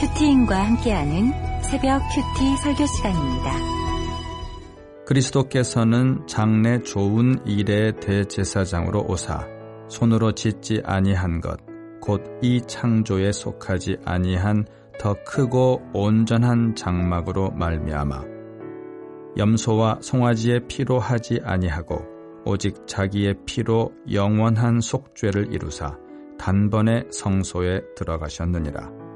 큐티인과 함께하는 새벽 큐티 설교 시간입니다. 그리스도께서는 장래 좋은 일의 대제사장으로 오사 손으로 짓지 아니한 것 곧 이 창조에 속하지 아니한 더 크고 온전한 장막으로 말미암아 염소와 송아지의 피로 하지 아니하고 오직 자기의 피로 영원한 속죄를 이루사 단번에 성소에 들어가셨느니라.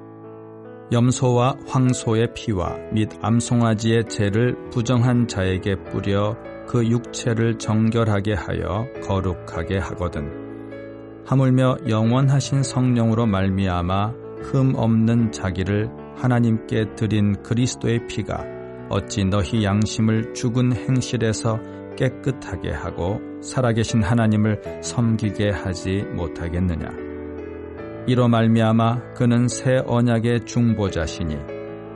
염소와 황소의 피와 및 암송아지의 죄를 부정한 자에게 뿌려 그 육체를 정결하게 하여 거룩하게 하거든. 하물며 영원하신 성령으로 말미암아 흠 없는 자기를 하나님께 드린 그리스도의 피가 어찌 너희 양심을 죽은 행실에서 깨끗하게 하고 살아계신 하나님을 섬기게 하지 못하겠느냐. 이로 말미암아 그는 새 언약의 중보자시니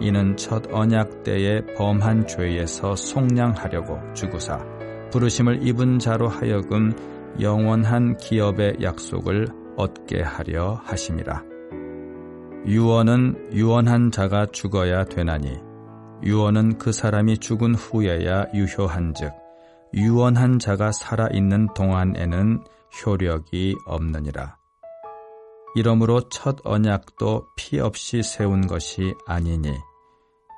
이는 첫 언약 때에 범한 죄에서 속량하려고 주구사 부르심을 입은 자로 하여금 영원한 기업의 약속을 얻게 하려 하심이라. 유언은 유언한 자가 죽어야 되나니 유언은 그 사람이 죽은 후에야 유효한즉 유언한 자가 살아 있는 동안에는 효력이 없느니라. 이러므로 첫 언약도 피 없이 세운 것이 아니니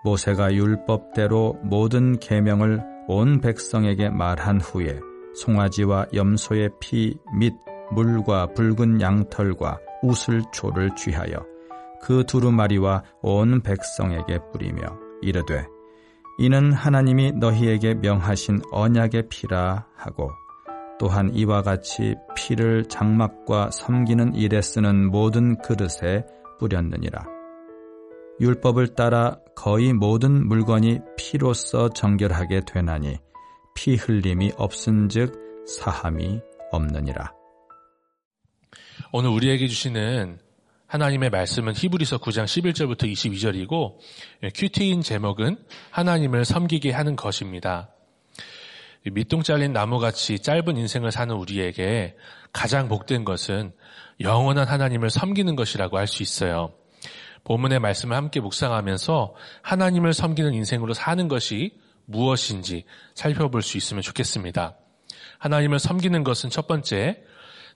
모세가 율법대로 모든 계명을 온 백성에게 말한 후에 송아지와 염소의 피 및 물과 붉은 양털과 우슬초를 취하여 그 두루마리와 온 백성에게 뿌리며 이르되 이는 하나님이 너희에게 명하신 언약의 피라 하고 또한 이와 같이 피를 장막과 섬기는 일에 쓰는 모든 그릇에 뿌렸느니라. 율법을 따라 거의 모든 물건이 피로써 정결하게 되나니 피 흘림이 없은즉 사함이 없느니라. 오늘 우리에게 주시는 하나님의 말씀은 히브리서 9장 11절부터 22절이고 큐티인 제목은 하나님을 섬기게 하는 것입니다. 밑동 잘린 나무같이 짧은 인생을 사는 우리에게 가장 복된 것은 영원한 하나님을 섬기는 것이라고 할 수 있어요. 본문의 말씀을 함께 묵상하면서 하나님을 섬기는 인생으로 사는 것이 무엇인지 살펴볼 수 있으면 좋겠습니다. 하나님을 섬기는 것은 첫 번째,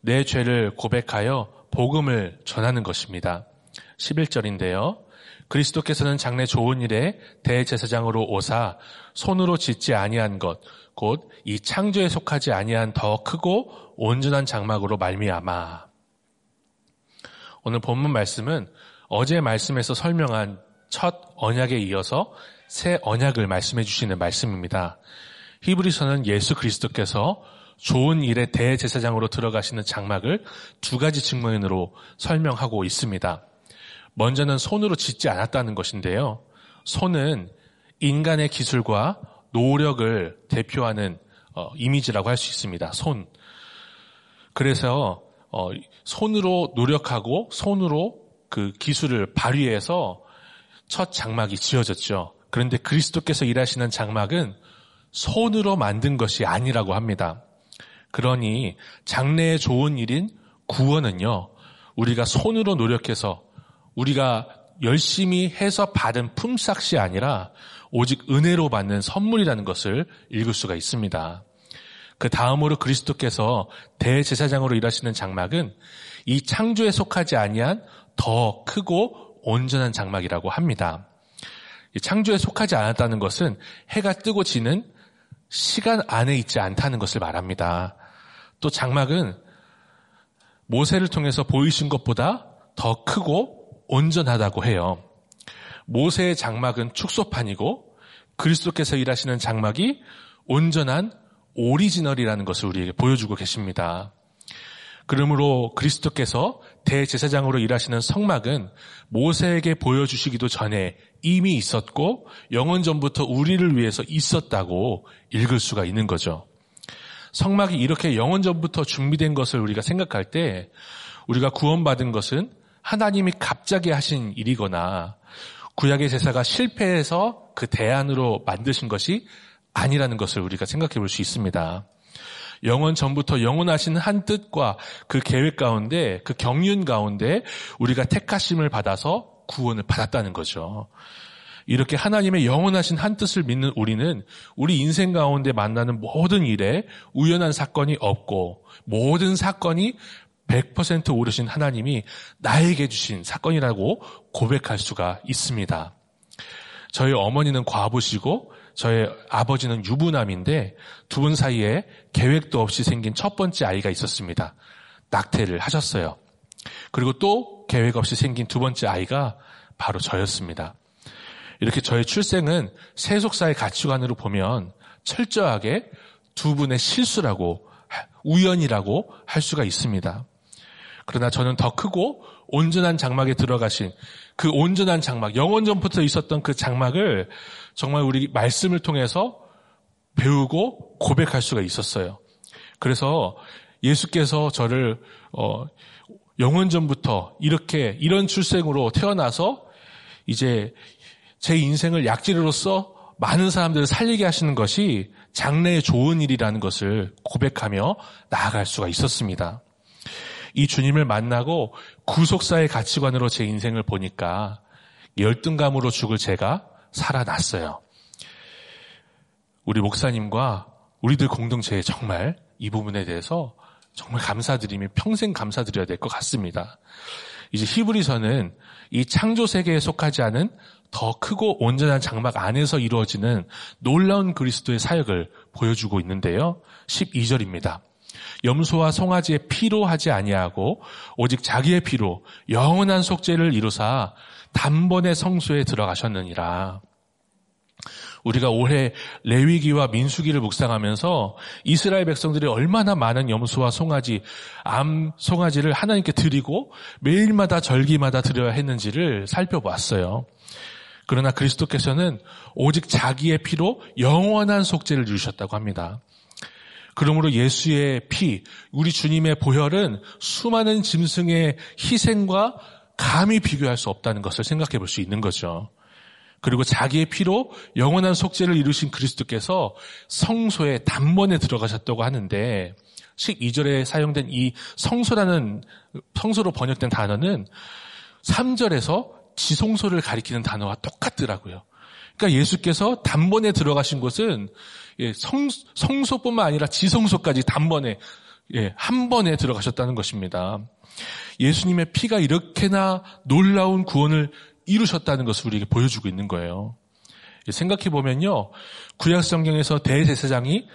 내 죄를 고백하여 복음을 전하는 것입니다. 11절인데요. 그리스도께서는 장래 좋은 일에 대제사장으로 오사 손으로 짓지 아니한 것, 곧 이 창조에 속하지 아니한 더 크고 온전한 장막으로 말미암아. 오늘 본문 말씀은 어제 말씀에서 설명한 첫 언약에 이어서 새 언약을 말씀해 주시는 말씀입니다. 히브리서는 예수 그리스도께서 좋은 일의 대제사장으로 들어가시는 장막을 두 가지 측면으로 설명하고 있습니다. 먼저는 손으로 짓지 않았다는 것인데요. 손은 인간의 기술과 노력을 대표하는 어, 이미지라고 할 수 있습니다. 손. 그래서 어, 손으로 노력하고 손으로 그 기술을 발휘해서 첫 장막이 지어졌죠. 그런데 그리스도께서 일하시는 장막은 손으로 만든 것이 아니라고 합니다. 그러니 장래에 좋은 일인 구원은요, 우리가 손으로 노력해서 우리가 열심히 해서 받은 품삯이 아니라 오직 은혜로 받는 선물이라는 것을 읽을 수가 있습니다. 그 다음으로 그리스도께서 대제사장으로 일하시는 장막은 이 창조에 속하지 아니한 더 크고 온전한 장막이라고 합니다. 창조에 속하지 않았다는 것은 해가 뜨고 지는 시간 안에 있지 않다는 것을 말합니다. 또 장막은 모세를 통해서 보이신 것보다 더 크고 온전하다고 해요. 모세의 장막은 축소판이고 그리스도께서 일하시는 장막이 온전한 오리지널이라는 것을 우리에게 보여주고 계십니다. 그러므로 그리스도께서 대제사장으로 일하시는 성막은 모세에게 보여주시기도 전에 이미 있었고 영원 전부터 우리를 위해서 있었다고 읽을 수가 있는 거죠. 성막이 이렇게 영원 전부터 준비된 것을 우리가 생각할 때 우리가 구원받은 것은 하나님이 갑자기 하신 일이거나 구약의 제사가 실패해서 그 대안으로 만드신 것이 아니라는 것을 우리가 생각해 볼 수 있습니다. 영원 전부터 영원하신 한 뜻과 그 계획 가운데 그 경륜 가운데 우리가 택하심을 받아서 구원을 받았다는 거죠. 이렇게 하나님의 영원하신 한 뜻을 믿는 우리는 우리 인생 가운데 만나는 모든 일에 우연한 사건이 없고 모든 사건이 100% 오르신 하나님이 나에게 주신 사건이라고 고백할 수가 있습니다. 저희 어머니는 과부시고 저의 아버지는 유부남인데 두 분 사이에 계획도 없이 생긴 첫 번째 아이가 있었습니다. 낙태를 하셨어요. 그리고 또 계획 없이 생긴 두 번째 아이가 바로 저였습니다. 이렇게 저의 출생은 세속사의 가치관으로 보면 철저하게 두 분의 실수라고 우연이라고 할 수가 있습니다. 그러나 저는 더 크고 온전한 장막에 들어가신 그 온전한 장막, 영원 전부터 있었던 그 장막을 정말 우리 말씀을 통해서 배우고 고백할 수가 있었어요. 그래서 예수께서 저를 어, 영원 전부터 이렇게 이런 출생으로 태어나서 이제 제 인생을 약지로서 많은 사람들을 살리게 하시는 것이 장래에 좋은 일이라는 것을 고백하며 나아갈 수가 있었습니다. 이 주님을 만나고 구속사의 가치관으로 제 인생을 보니까 열등감으로 죽을 제가 살아났어요. 우리 목사님과 우리들 공동체에 정말 이 부분에 대해서 정말 감사드리며 평생 감사드려야 될 것 같습니다. 이제 히브리서는 이 창조 세계에 속하지 않은 더 크고 온전한 장막 안에서 이루어지는 놀라운 그리스도의 사역을 보여주고 있는데요. 12절입니다. 염소와 송아지의 피로 하지 아니하고 오직 자기의 피로 영원한 속죄를 이루사 단번에 성소에 들어가셨느니라. 우리가 올해 레위기와 민수기를 묵상하면서 이스라엘 백성들이 얼마나 많은 염소와 송아지, 암 송아지를 하나님께 드리고 매일마다 절기마다 드려야 했는지를 살펴봤어요. 그러나 그리스도께서는 오직 자기의 피로 영원한 속죄를 이루셨다고 합니다. 그러므로 예수의 피, 우리 주님의 보혈은 수많은 짐승의 희생과 감히 비교할 수 없다는 것을 생각해 볼 수 있는 거죠. 그리고 자기의 피로 영원한 속죄를 이루신 그리스도께서 성소에 단번에 들어가셨다고 하는데 12절에 사용된 이 성소라는 성소로 번역된 단어는 3절에서 지성소를 가리키는 단어와 똑같더라고요. 그러니까 예수께서 단번에 들어가신 곳은 예, 성, 성소뿐만 아니라 지성소까지 단번에 예, 한 번에 들어가셨다는 것입니다. 예수님의 피가 이렇게나 놀라운 구원을 이루셨다는 것을 우리에게 보여주고 있는 거예요. 생각해 보면요, 구약 성경에서 대제사장이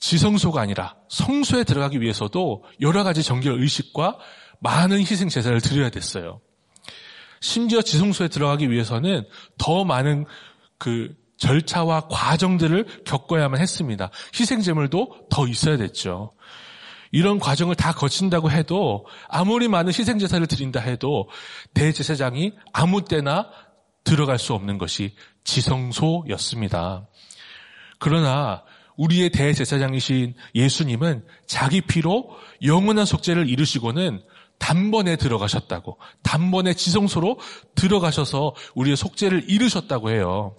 지성소가 아니라 성소에 들어가기 위해서도 여러 가지 정결 의식과 많은 희생 제사를 드려야 됐어요. 심지어 지성소에 들어가기 위해서는 더 많은 그 절차와 과정들을 겪어야만 했습니다. 희생제물도 더 있어야 됐죠. 이런 과정을 다 거친다고 해도 아무리 많은 희생제사를 드린다 해도 대제사장이 아무 때나 들어갈 수 없는 것이 지성소였습니다. 그러나 우리의 대제사장이신 예수님은 자기 피로 영원한 속죄를 이루시고는 단번에 들어가셨다고, 단번에 지성소로 들어가셔서 우리의 속죄를 이루셨다고 해요.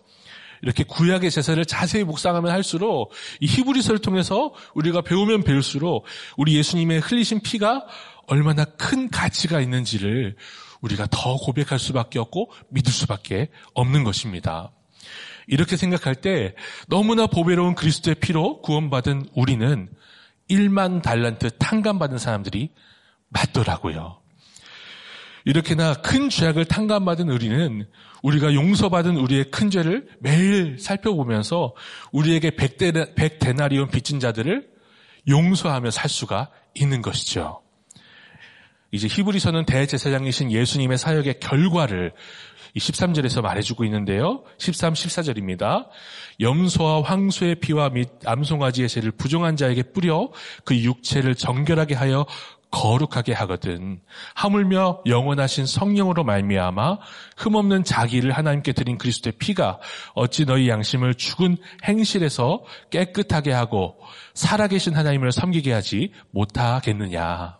이렇게 구약의 제사를 자세히 묵상하면 할수록 이 히브리서를 통해서 우리가 배우면 배울수록 우리 예수님의 흘리신 피가 얼마나 큰 가치가 있는지를 우리가 더 고백할 수밖에 없고 믿을 수밖에 없는 것입니다. 이렇게 생각할 때 너무나 보배로운 그리스도의 피로 구원받은 우리는 1만 달란트 탕감받은 사람들이 맞더라고요. 이렇게나 큰 죄악을 탕감받은 우리는 우리가 용서받은 우리의 큰 죄를 매일 살펴보면서 우리에게 백데나리온 빚진 자들을 용서하며 살 수가 있는 것이죠. 이제 히브리서는 대제사장이신 예수님의 사역의 결과를 13절에서 말해주고 있는데요. 13, 14절입니다. 염소와 황소의 피와 및 암송아지의 새를 부정한 자에게 뿌려 그 육체를 정결하게 하여 거룩하게 하거든 하물며 영원하신 성령으로 말미암아 흠없는 자기를 하나님께 드린 그리스도의 피가 어찌 너희 양심을 죽은 행실에서 깨끗하게 하고 살아계신 하나님을 섬기게 하지 못하겠느냐.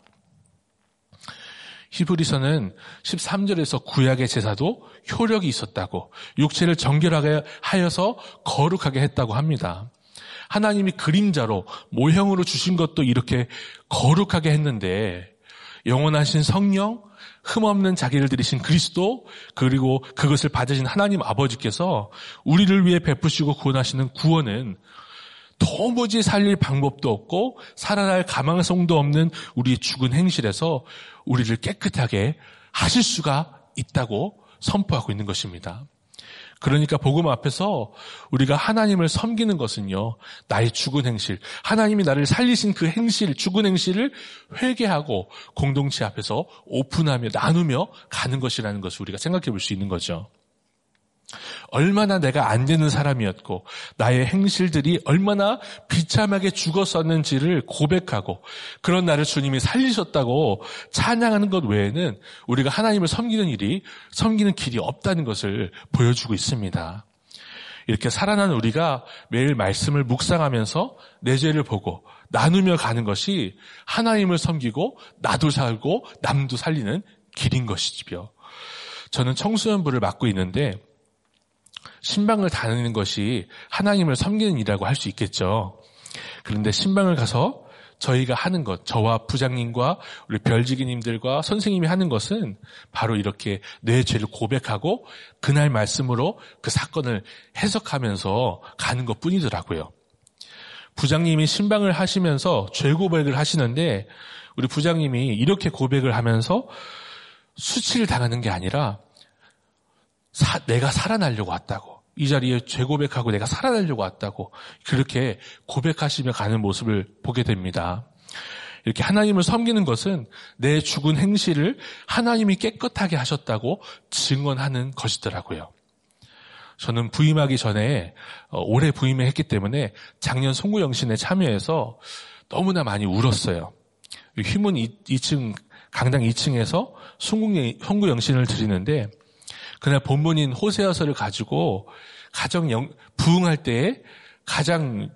히브리서는 13절에서 구약의 제사도 효력이 있었다고 육체를 정결하게 하여서 거룩하게 했다고 합니다. 하나님이 그림자로 모형으로 주신 것도 이렇게 거룩하게 했는데 영원하신 성령, 흠없는 자기를 들이신 그리스도 그리고 그것을 받으신 하나님 아버지께서 우리를 위해 베푸시고 구원하시는 구원은 도무지 살릴 방법도 없고 살아날 가망성도 없는 우리의 죽은 행실에서 우리를 깨끗하게 하실 수가 있다고 선포하고 있는 것입니다. 그러니까 복음 앞에서 우리가 하나님을 섬기는 것은요, 나의 죽은 행실, 하나님이 나를 살리신 그 행실, 죽은 행실을 회개하고 공동체 앞에서 오픈하며 나누며 가는 것이라는 것을 우리가 생각해 볼 수 있는 거죠. 얼마나 내가 안 되는 사람이었고 나의 행실들이 얼마나 비참하게 죽었었는지를 고백하고 그런 나를 주님이 살리셨다고 찬양하는 것 외에는 우리가 하나님을 섬기는 일이 섬기는 길이 없다는 것을 보여주고 있습니다. 이렇게 살아난 우리가 매일 말씀을 묵상하면서 내 죄를 보고 나누며 가는 것이 하나님을 섬기고 나도 살고 남도 살리는 길인 것이지요. 저는 청소년부를 맡고 있는데 신방을 다니는 것이 하나님을 섬기는 일이라고 할 수 있겠죠. 그런데 신방을 가서 저희가 하는 것, 저와 부장님과 우리 별지기님들과 선생님이 하는 것은 바로 이렇게 내 죄를 고백하고 그날 말씀으로 그 사건을 해석하면서 가는 것 뿐이더라고요. 부장님이 신방을 하시면서 죄 고백을 하시는데 우리 부장님이 이렇게 고백을 하면서 수치를 당하는 게 아니라 사, 내가 살아나려고 왔다고. 이 자리에 죄 고백하고 내가 살아나려고 왔다고. 그렇게 고백하시며 가는 모습을 보게 됩니다. 이렇게 하나님을 섬기는 것은 내 죽은 행실을 하나님이 깨끗하게 하셨다고 증언하는 것이더라고요. 저는 부임하기 전에 어, 올해 부임을 했기 때문에 작년 송구영신에 참여해서 너무나 많이 울었어요. 휘문 2 층 강당 2층에서 송구영신을 드리는데 그날 본문인 호세아서를 가지고 가정 영, 부흥할 때에 가장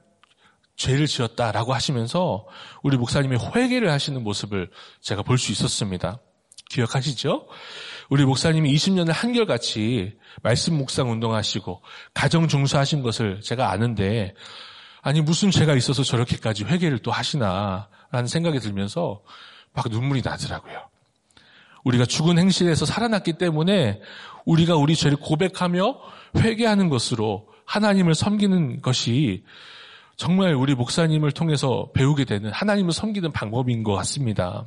죄를 지었다라고 하시면서 우리 목사님이 회개를 하시는 모습을 제가 볼 수 있었습니다. 기억하시죠? 우리 목사님이 20년을 한결같이 말씀 묵상 운동하시고 가정 중수하신 것을 제가 아는데 아니 무슨 죄가 있어서 저렇게까지 회개를 또 하시나라는 생각이 들면서 막 눈물이 나더라고요. 우리가 죽은 행실에서 살아났기 때문에 우리가 우리 죄를 고백하며 회개하는 것으로 하나님을 섬기는 것이 정말 우리 목사님을 통해서 배우게 되는 하나님을 섬기는 방법인 것 같습니다.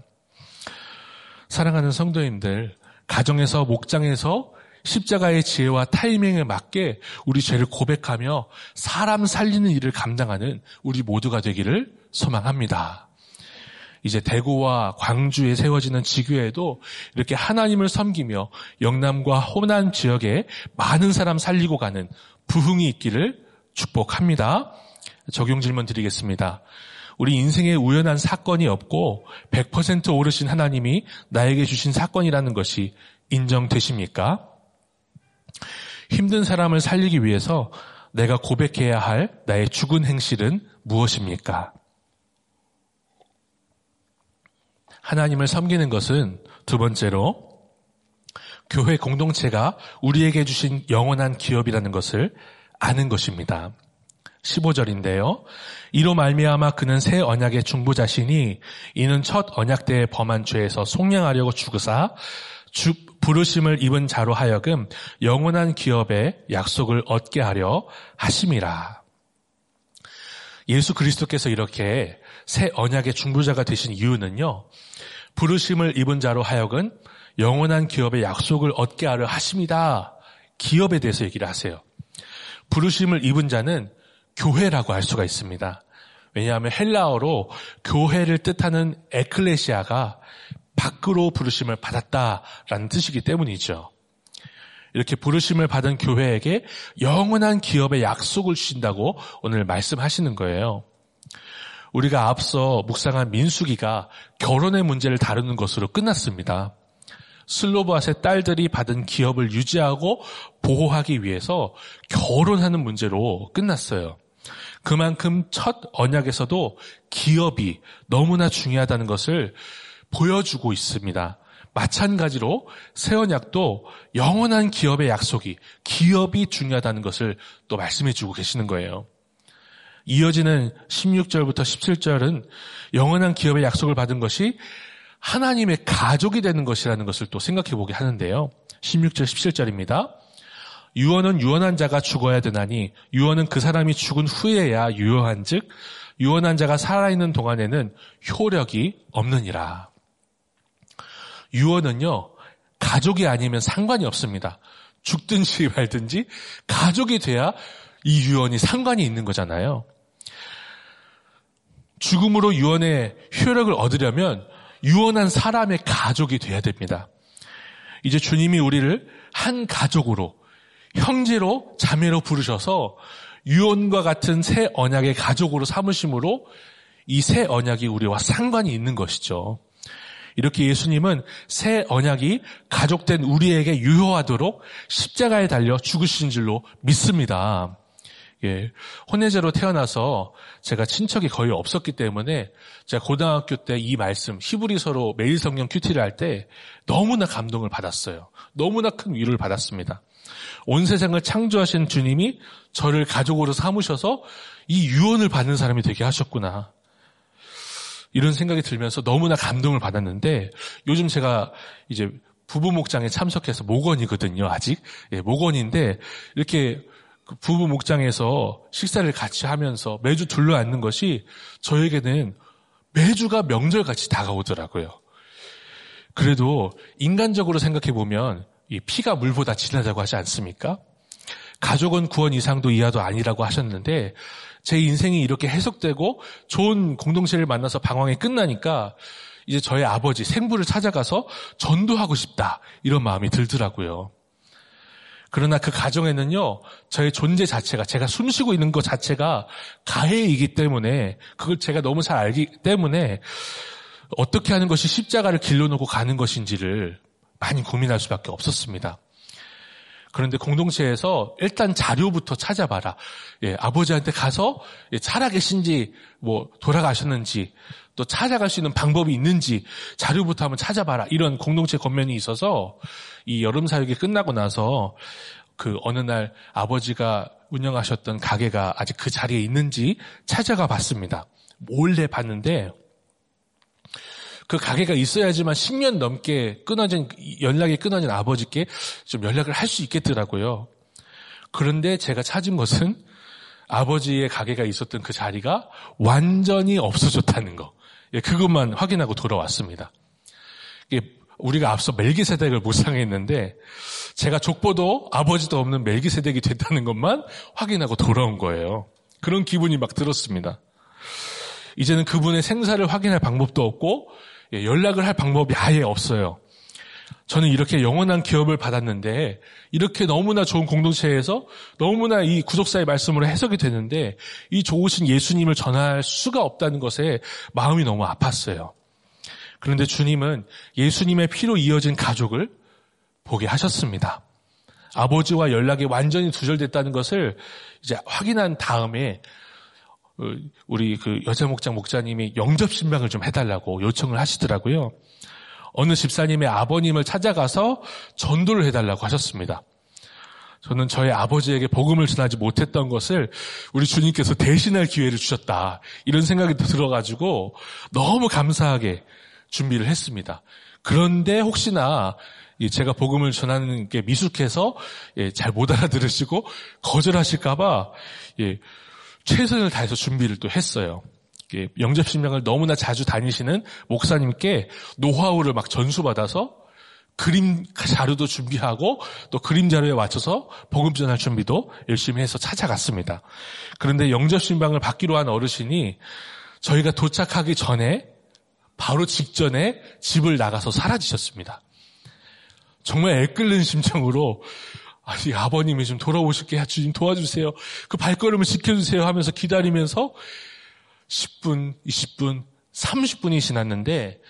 사랑하는 성도님들, 가정에서 목장에서 십자가의 지혜와 타이밍에 맞게 우리 죄를 고백하며 사람 살리는 일을 감당하는 우리 모두가 되기를 소망합니다. 이제 대구와 광주에 세워지는 지교에도 이렇게 하나님을 섬기며 영남과 호남 지역에 많은 사람 살리고 가는 부흥이 있기를 축복합니다. 적용 질문 드리겠습니다. 우리 인생에 우연한 사건이 없고 100% 오르신 하나님이 나에게 주신 사건이라는 것이 인정되십니까? 힘든 사람을 살리기 위해서 내가 고백해야 할 나의 죽은 행실은 무엇입니까? 하나님을 섬기는 것은 두 번째로 교회 공동체가 우리에게 주신 영원한 기업이라는 것을 아는 것입니다. 15절인데요. 이로 말미암아 그는 새 언약의 중보자시니 이는 첫 언약 때에 범한 죄에서 속량하려고 죽으사 주, 부르심을 입은 자로 하여금 영원한 기업의 약속을 얻게 하려 하심이라. 예수 그리스도께서 이렇게 새 언약의 중보자가 되신 이유는요. 부르심을 입은 자로 하여금 영원한 기업의 약속을 얻게 하려 하십니다. 기업에 대해서 얘기를 하세요. 부르심을 입은 자는 교회라고 할 수가 있습니다. 왜냐하면 헬라어로 교회를 뜻하는 에클레시아가 밖으로 부르심을 받았다라는 뜻이기 때문이죠. 이렇게 부르심을 받은 교회에게 영원한 기업의 약속을 주신다고 오늘 말씀하시는 거예요. 우리가 앞서 묵상한 민수기가 결혼의 문제를 다루는 것으로 끝났습니다. 슬로바스의 딸들이 받은 기업을 유지하고 보호하기 위해서 결혼하는 문제로 끝났어요. 그만큼 첫 언약에서도 기업이 너무나 중요하다는 것을 보여주고 있습니다. 마찬가지로 새 언약도 영원한 기업의 약속이 기업이 중요하다는 것을 또 말씀해 주고 계시는 거예요. 이어지는 16절부터 17절은 영원한 기업의 약속을 받은 것이 하나님의 가족이 되는 것이라는 것을 또 생각해 보게 하는데요. 16절, 17절입니다. 유언은 유언한 자가 죽어야 되나니 유언은 그 사람이 죽은 후에야 유효한 즉 유언한 자가 살아있는 동안에는 효력이 없느니라. 유언은요, 가족이 아니면 상관이 없습니다. 죽든지 말든지 가족이 돼야 이 유언이 상관이 있는 거잖아요. 죽음으로 유언의 효력을 얻으려면 유언한 사람의 가족이 돼야 됩니다. 이제 주님이 우리를 한 가족으로 형제로 자매로 부르셔서 유언과 같은 새 언약의 가족으로 삼으심으로 이 새 언약이 우리와 상관이 있는 것이죠. 이렇게 예수님은 새 언약이 가족된 우리에게 유효하도록 십자가에 달려 죽으신 줄로 믿습니다. 예, 혼외제로 태어나서 제가 친척이 거의 없었기 때문에 제가 고등학교 때 이 말씀 히브리서로 매일 성경 큐티를 할 때 너무나 감동을 받았어요. 너무나 큰 위로를 받았습니다. 온 세상을 창조하신 주님이 저를 가족으로 삼으셔서 이 유언을 받는 사람이 되게 하셨구나. 이런 생각이 들면서 너무나 감동을 받았는데 요즘 제가 이제 부부 목장에 참석해서 목원이거든요, 아직. 예, 목원인데 이렇게 그 부부 목장에서 식사를 같이 하면서 매주 둘러앉는 것이 저에게는 매주가 명절같이 다가오더라고요. 그래도 인간적으로 생각해 보면 이 피가 물보다 진하다고 하지 않습니까? 가족은 구원 이상도 이하도 아니라고 하셨는데 제 인생이 이렇게 해석되고 좋은 공동체를 만나서 방황이 끝나니까 이제 저의 아버지 생부를 찾아가서 전도하고 싶다 이런 마음이 들더라고요. 그러나 그 가정에는요, 저의 존재 자체가, 제가 숨 쉬고 있는 것 자체가 가해이기 때문에, 그걸 제가 너무 잘 알기 때문에, 어떻게 하는 것이 십자가를 길러놓고 가는 것인지를 많이 고민할 수밖에 없었습니다. 그런데 공동체에서 일단 자료부터 찾아봐라. 예, 아버지한테 가서 예, 살아계신지, 뭐, 돌아가셨는지, 또 찾아갈 수 있는 방법이 있는지 자료부터 한번 찾아봐라. 이런 공동체 권면이 있어서 이 여름 사역이 끝나고 나서 그 어느 날 아버지가 운영하셨던 가게가 아직 그 자리에 있는지 찾아가 봤습니다. 몰래 봤는데 그 가게가 있어야지만 10년 넘게 끊어진 연락이 끊어진 아버지께 좀 연락을 할 수 있겠더라고요. 그런데 제가 찾은 것은 아버지의 가게가 있었던 그 자리가 완전히 없어졌다는 거. 예, 그것만 확인하고 돌아왔습니다. 우리가 앞서 멜기세덱을 묵상했는데 제가 족보도 아버지도 없는 멜기세덱이 됐다는 것만 확인하고 돌아온 거예요. 그런 기분이 막 들었습니다. 이제는 그분의 생사를 확인할 방법도 없고 예, 연락을 할 방법이 아예 없어요. 저는 이렇게 영원한 기업을 받았는데 이렇게 너무나 좋은 공동체에서 너무나 이 구속사의 말씀으로 해석이 되는데 이 좋으신 예수님을 전할 수가 없다는 것에 마음이 너무 아팠어요. 그런데 주님은 예수님의 피로 이어진 가족을 보게 하셨습니다. 아버지와 연락이 완전히 두절됐다는 것을 이제 확인한 다음에 어, 우리 그 여자 목장 목자님이 영접 신방을 좀 해달라고 요청을 하시더라고요. 어느 집사님의 아버님을 찾아가서 전도를 해달라고 하셨습니다. 저는 저의 아버지에게 복음을 전하지 못했던 것을 우리 주님께서 대신할 기회를 주셨다. 이런 생각이 들어가지고 너무 감사하게 준비를 했습니다. 그런데 혹시나 제가 복음을 전하는 게 미숙해서 예, 잘못 알아들으시고 거절하실까봐 예, 최선을 다해서 준비를 또 했어요. 영접 신명을 너무나 자주 다니시는 목사님께 노하우를 막 전수받아서 그림 자료도 준비하고 또 그림 자료에 맞춰서 복음 전할 준비도 열심히 해서 찾아갔습니다. 그런데 영접 신방을 받기로 한 어르신이 저희가 도착하기 전에 바로 직전에 집을 나가서 사라지셨습니다. 정말 애끓는 심정으로 아니 아버님이 좀 돌아오실게 주님 도와주세요. 그 발걸음을 지켜주세요 하면서 기다리면서 10분, 20분, 30분이 지났는데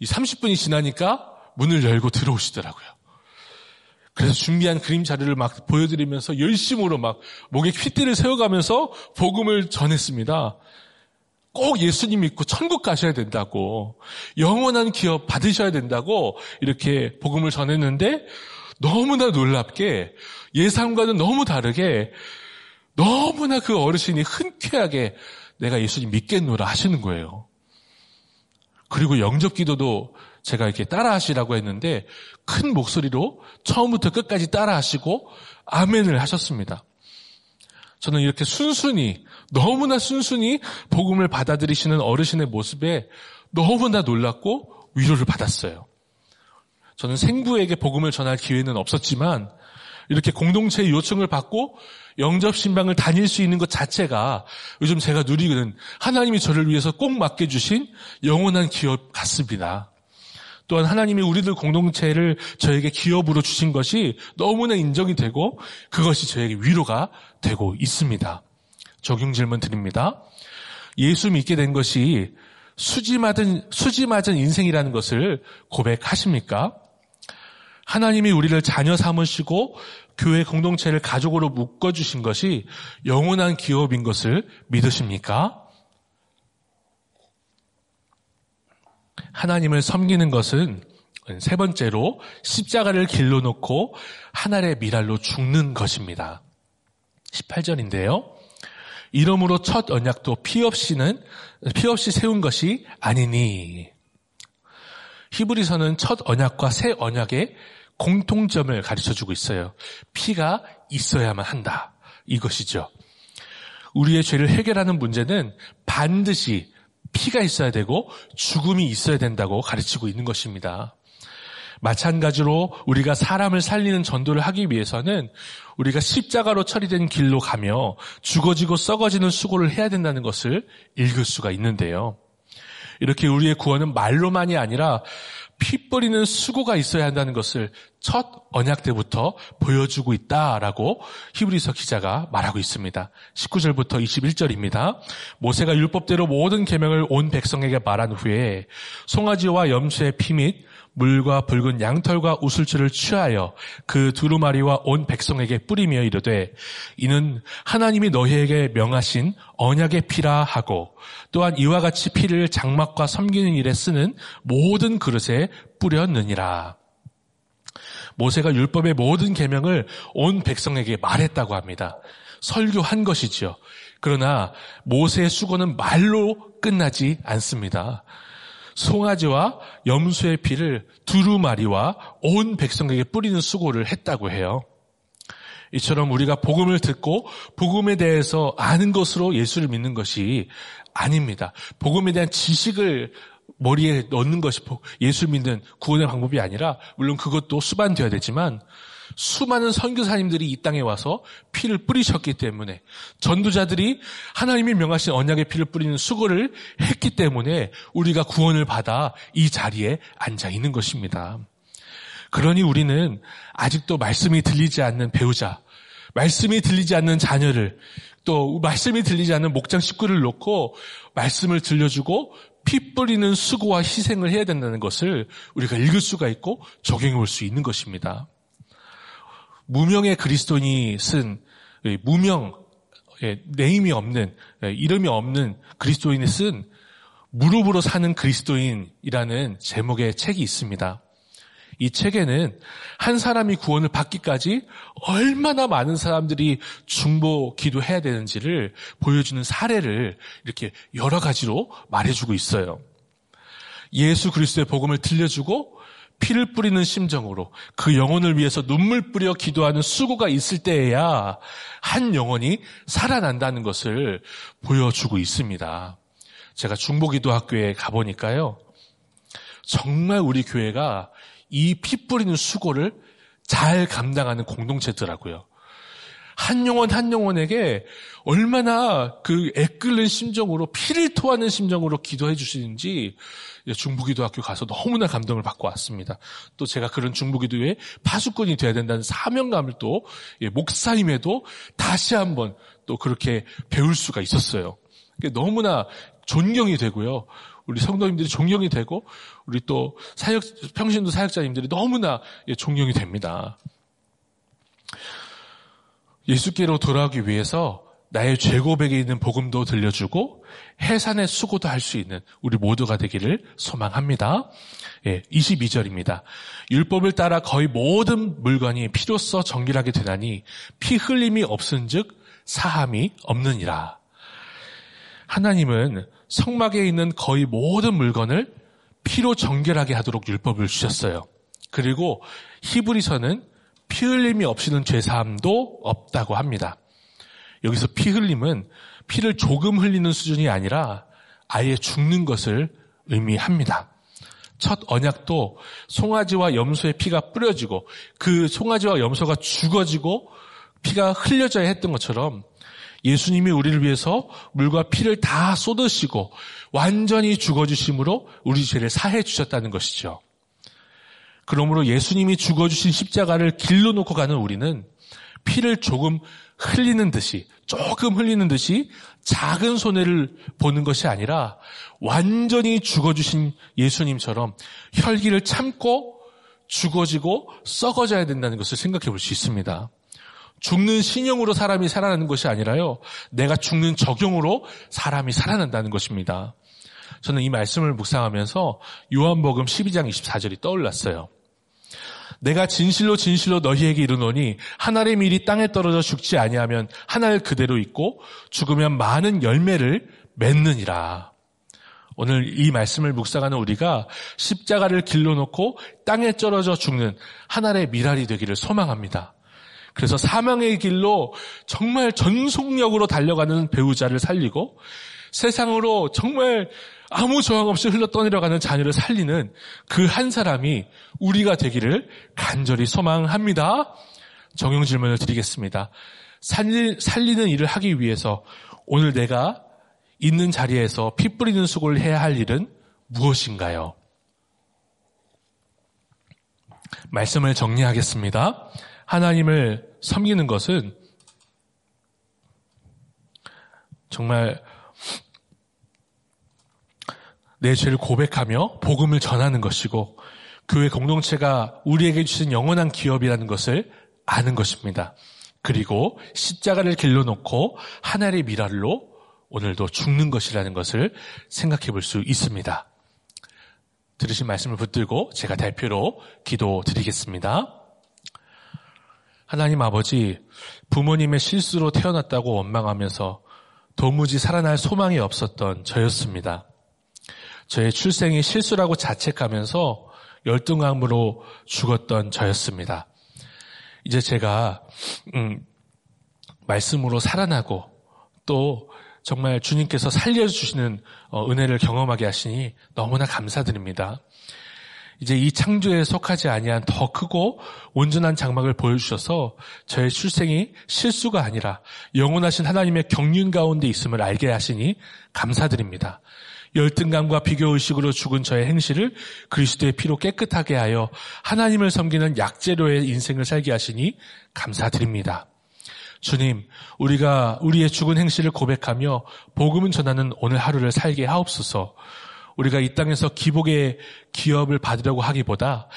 이 30분이 지나니까 문을 열고 들어오시더라고요. 그래서 준비한 그림 자료를 막 보여드리면서 열심으로 막 목에 퀴띠를 세워가면서 복음을 전했습니다. 꼭 예수님 믿고 천국 가셔야 된다고 영원한 기업 받으셔야 된다고 이렇게 복음을 전했는데 너무나 놀랍게 예상과는 너무 다르게 너무나 그 어르신이 흔쾌하게 내가 예수님 믿겠노라 하시는 거예요. 그리고 영접 기도도 제가 이렇게 따라 하시라고 했는데 큰 목소리로 처음부터 끝까지 따라 하시고 아멘을 하셨습니다. 저는 이렇게 순순히 너무나 순순히 복음을 받아들이시는 어르신의 모습에 너무나 놀랐고 위로를 받았어요. 저는 생부에게 복음을 전할 기회는 없었지만 이렇게 공동체의 요청을 받고 영접 신방을 다닐 수 있는 것 자체가 요즘 제가 누리는 하나님이 저를 위해서 꼭 맡겨 주신 영원한 기업 같습니다. 또한 하나님이 우리들 공동체를 저에게 기업으로 주신 것이 너무나 인정이 되고 그것이 저에게 위로가 되고 있습니다. 적용 질문 드립니다. 예수 믿게 된 것이 수지 맞은, 수지 맞은 인생이라는 것을 고백하십니까? 하나님이 우리를 자녀 삼으시고 교회 공동체를 가족으로 묶어주신 것이 영원한 기업인 것을 믿으십니까? 하나님을 섬기는 것은 세 번째로 십자가를 길러 놓고 하늘의 미랄로 죽는 것입니다. 18절인데요. 이러므로 첫 언약도 피 없이는 피 없이 세운 것이 아니니 히브리서는 첫 언약과 새 언약의 공통점을 가르쳐 주고 있어요. 피가 있어야만 한다. 이것이죠. 우리의 죄를 해결하는 문제는 반드시 피가 있어야 되고 죽음이 있어야 된다고 가르치고 있는 것입니다. 마찬가지로 우리가 사람을 살리는 전도를 하기 위해서는 우리가 십자가로 처리된 길로 가며 죽어지고 썩어지는 수고를 해야 된다는 것을 읽을 수가 있는데요. 이렇게 우리의 구원은 말로만이 아니라 피 뿌리는 수고가 있어야 한다는 것을 첫 언약 때부터 보여주고 있다라고 히브리서 기자가 말하고 있습니다. 19절부터 21절입니다. 모세가 율법대로 모든 계명을 온 백성에게 말한 후에 송아지와 염소의 피 및 물과 붉은 양털과 우슬초를 취하여 그 두루마리와 온 백성에게 뿌리며 이르되 이는 하나님이 너희에게 명하신 언약의 피라 하고 또한 이와 같이 피를 장막과 섬기는 일에 쓰는 모든 그릇에 뿌렸느니라. 모세가 율법의 모든 계명을 온 백성에게 말했다고 합니다. 설교한 것이지요. 그러나 모세의 수고는 말로 끝나지 않습니다. 송아지와 염소의 피를 두루마리와 온 백성에게 뿌리는 수고를 했다고 해요. 이처럼 우리가 복음을 듣고 복음에 대해서 아는 것으로 예수를 믿는 것이 아닙니다. 복음에 대한 지식을 머리에 넣는 것이 예수를 믿는 구원의 방법이 아니라 물론 그것도 수반되어야 되지만 수많은 선교사님들이 이 땅에 와서 피를 뿌리셨기 때문에 전도자들이 하나님이 명하신 언약의 피를 뿌리는 수고를 했기 때문에 우리가 구원을 받아 이 자리에 앉아 있는 것입니다. 그러니 우리는 아직도 말씀이 들리지 않는 배우자, 말씀이 들리지 않는 자녀를 또 말씀이 들리지 않는 목장 식구를 놓고 말씀을 들려주고 피 뿌리는 수고와 희생을 해야 된다는 것을 우리가 읽을 수가 있고 적용해 볼수 있는 것입니다. 무명의 그리스도인이 쓴 무명 예, 네임이 없는 예, 이름이 없는 그리스도인이 쓴 무릎으로 사는 그리스도인이라는 제목의 책이 있습니다. 이 책에는 한 사람이 구원을 받기까지 얼마나 많은 사람들이 중보 기도해야 되는지를 보여주는 사례를 이렇게 여러 가지로 말해주고 있어요. 예수 그리스도의 복음을 들려주고 피를 뿌리는 심정으로 그 영혼을 위해서 눈물 뿌려 기도하는 수고가 있을 때에야 한 영혼이 살아난다는 것을 보여주고 있습니다. 제가 중보기도학교에 가보니까요. 정말 우리 교회가 이 피 뿌리는 수고를 잘 감당하는 공동체더라고요. 한 영혼 한 영혼에게 얼마나 그 애끓는 심정으로 피를 토하는 심정으로 기도해 주시는지 중부기도학교 가서 너무나 감동을 받고 왔습니다. 또 제가 그런 중부기도의 파수꾼이 되어야 된다는 사명감을 또 예, 목사임에도 다시 한번 또 그렇게 배울 수가 있었어요. 너무나 존경이 되고요. 우리 성도님들이 존경이 되고 우리 또 사역 평신도 사역자님들이 너무나 예, 존경이 됩니다. 예수께로 돌아오기 위해서 나의 죄 고백에 있는 복음도 들려주고 해산의 수고도 할 수 있는 우리 모두가 되기를 소망합니다. 예, 22절입니다. 율법을 따라 거의 모든 물건이 피로써 정결하게 되나니 피 흘림이 없은즉 사함이 없느니라. 하나님은 성막에 있는 거의 모든 물건을 피로 정결하게 하도록 율법을 주셨어요. 그리고 히브리서는 피 흘림이 없이는 죄사함도 없다고 합니다. 여기서 피 흘림은 피를 조금 흘리는 수준이 아니라 아예 죽는 것을 의미합니다. 첫 언약도 송아지와 염소의 피가 뿌려지고 그 송아지와 염소가 죽어지고 피가 흘려져야 했던 것처럼 예수님이 우리를 위해서 물과 피를 다 쏟으시고 완전히 죽어주심으로 우리 죄를 사해 주셨다는 것이죠. 그러므로 예수님이 죽어주신 십자가를 길로 놓고 가는 우리는 피를 조금 흘리는 듯이, 조금 흘리는 듯이 작은 손해를 보는 것이 아니라 완전히 죽어주신 예수님처럼 혈기를 참고 죽어지고 썩어져야 된다는 것을 생각해 볼 수 있습니다. 죽는 신형으로 사람이 살아나는 것이 아니라요. 내가 죽는 적용으로 사람이 살아난다는 것입니다. 저는 이 말씀을 묵상하면서 요한복음 12장 24절이 떠올랐어요. 내가 진실로 진실로 너희에게 이르노니 하늘의 밀이 땅에 떨어져 죽지 아니하면 하늘 그대로 있고 죽으면 많은 열매를 맺느니라. 오늘 이 말씀을 묵상하는 우리가 십자가를 길러 놓고 땅에 떨어져 죽는 하늘의 미랄이 되기를 소망합니다. 그래서 사망의 길로 정말 전속력으로 달려가는 배우자를 살리고 세상으로 정말 아무 저항 없이 흘러떠내려가는 자녀를 살리는 그 한 사람이 우리가 되기를 간절히 소망합니다. 정형 질문을 드리겠습니다. 살리, 살리는 일을 하기 위해서 오늘 내가 있는 자리에서 피 뿌리는 수고를 해야 할 일은 무엇인가요? 말씀을 정리하겠습니다. 하나님을 섬기는 것은 정말 내 죄를 고백하며 복음을 전하는 것이고 교회 공동체가 우리에게 주신 영원한 기업이라는 것을 아는 것입니다. 그리고 십자가를 길러놓고 하나의 미랄로 오늘도 죽는 것이라는 것을 생각해 볼 수 있습니다. 들으신 말씀을 붙들고 제가 대표로 기도 드리겠습니다. 하나님 아버지, 부모님의 실수로 태어났다고 원망하면서 도무지 살아날 소망이 없었던 저였습니다. 저의 출생이 실수라고 자책하면서 열등감으로 죽었던 저였습니다. 이제 제가 음, 말씀으로 살아나고 또 정말 주님께서 살려주시는 어, 은혜를 경험하게 하시니 너무나 감사드립니다. 이제 이 창조에 속하지 아니한 더 크고 온전한 장막을 보여주셔서 저의 출생이 실수가 아니라 영원하신 하나님의 경륜 가운데 있음을 알게 하시니 감사드립니다. 열등감과 비교의식으로 죽은 저의 행실을 그리스도의 피로 깨끗하게 하여 하나님을 섬기는 약재료의 인생을 살게 하시니 감사드립니다. 주님, 우리가 우리의 죽은 행실을 고백하며 복음을 전하는 오늘 하루를 살게 하옵소서. 우리가 이 땅에서 기복의 기업을 받으려고 하기보다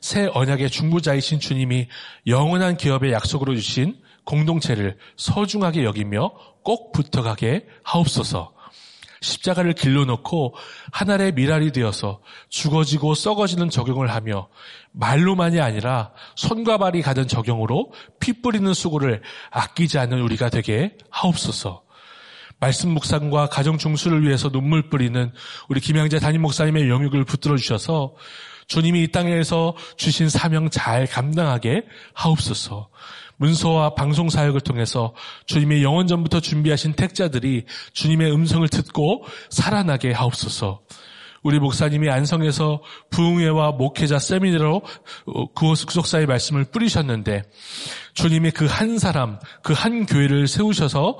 새 언약의 중보자이신 주님이 영원한 기업의 약속으로 주신 공동체를 소중하게 여기며 꼭 붙어가게 하옵소서. 십자가를 길러놓고 하늘의 미랄이 되어서 죽어지고 썩어지는 적용을 하며 말로만이 아니라 손과 발이 가는 적용으로 피 뿌리는 수고를 아끼지 않는 우리가 되게 하옵소서. 말씀 묵상과 가정 중수를 위해서 눈물 뿌리는 우리 김양재 담임 목사님의 영육을 붙들어 주셔서 주님이 이 땅에서 주신 사명 잘 감당하게 하옵소서. 문서와 방송 사역을 통해서 주님의 영원 전부터 준비하신 택자들이 주님의 음성을 듣고 살아나게 하옵소서. 우리 목사님이 안성에서 부흥회와 목회자 세미나로 구속사의 말씀을 뿌리셨는데 주님이 그 한 사람, 그 한 교회를 세우셔서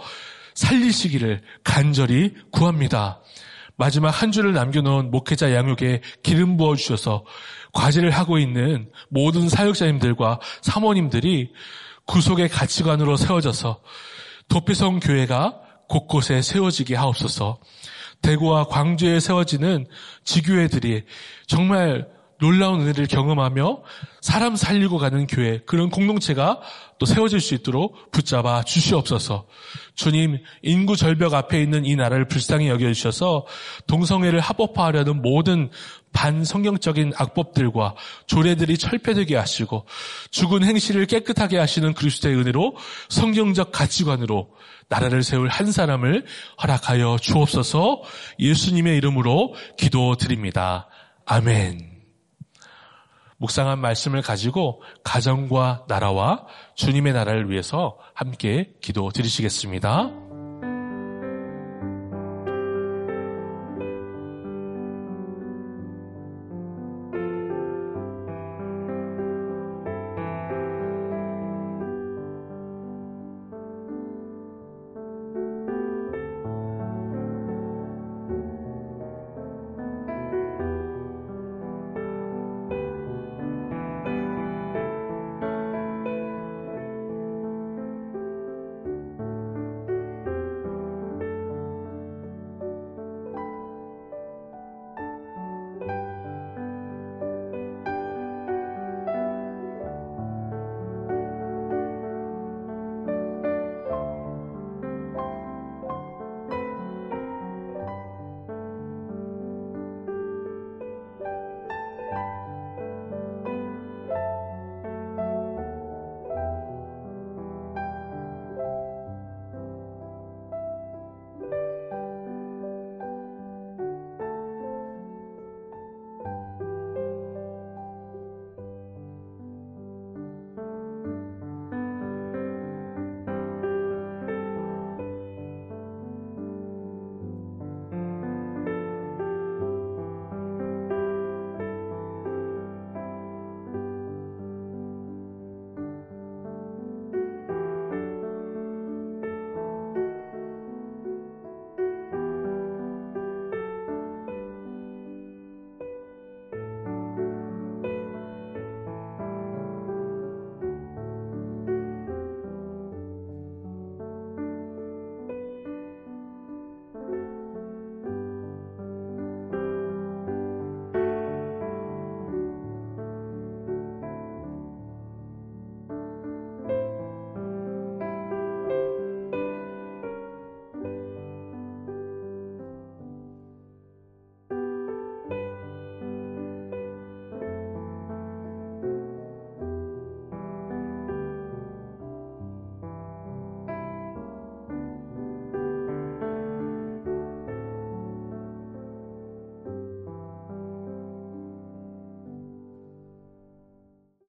살리시기를 간절히 구합니다. 마지막 한 줄을 남겨놓은 목회자 양육에 기름 부어주셔서 과제를 하고 있는 모든 사역자님들과 사모님들이 구속의 가치관으로 세워져서 도피성 교회가 곳곳에 세워지게 하옵소서. 대구와 광주에 세워지는 지교회들이 정말 놀라운 은혜를 경험하며 사람 살리고 가는 교회, 그런 공동체가 또 세워질 수 있도록 붙잡아 주시옵소서. 주님, 인구 절벽 앞에 있는 이 나라를 불쌍히 여겨 주셔서 동성애를 합법화하려는 모든 반성경적인 악법들과 조례들이 철폐되게 하시고 죽은 행실을 깨끗하게 하시는 그리스도의 은혜로 성경적 가치관으로 나라를 세울 한 사람을 허락하여 주옵소서 예수님의 이름으로 기도드립니다. 아멘. 묵상한 말씀을 가지고 가정과 나라와 주님의 나라를 위해서 함께 기도 드리시겠습니다.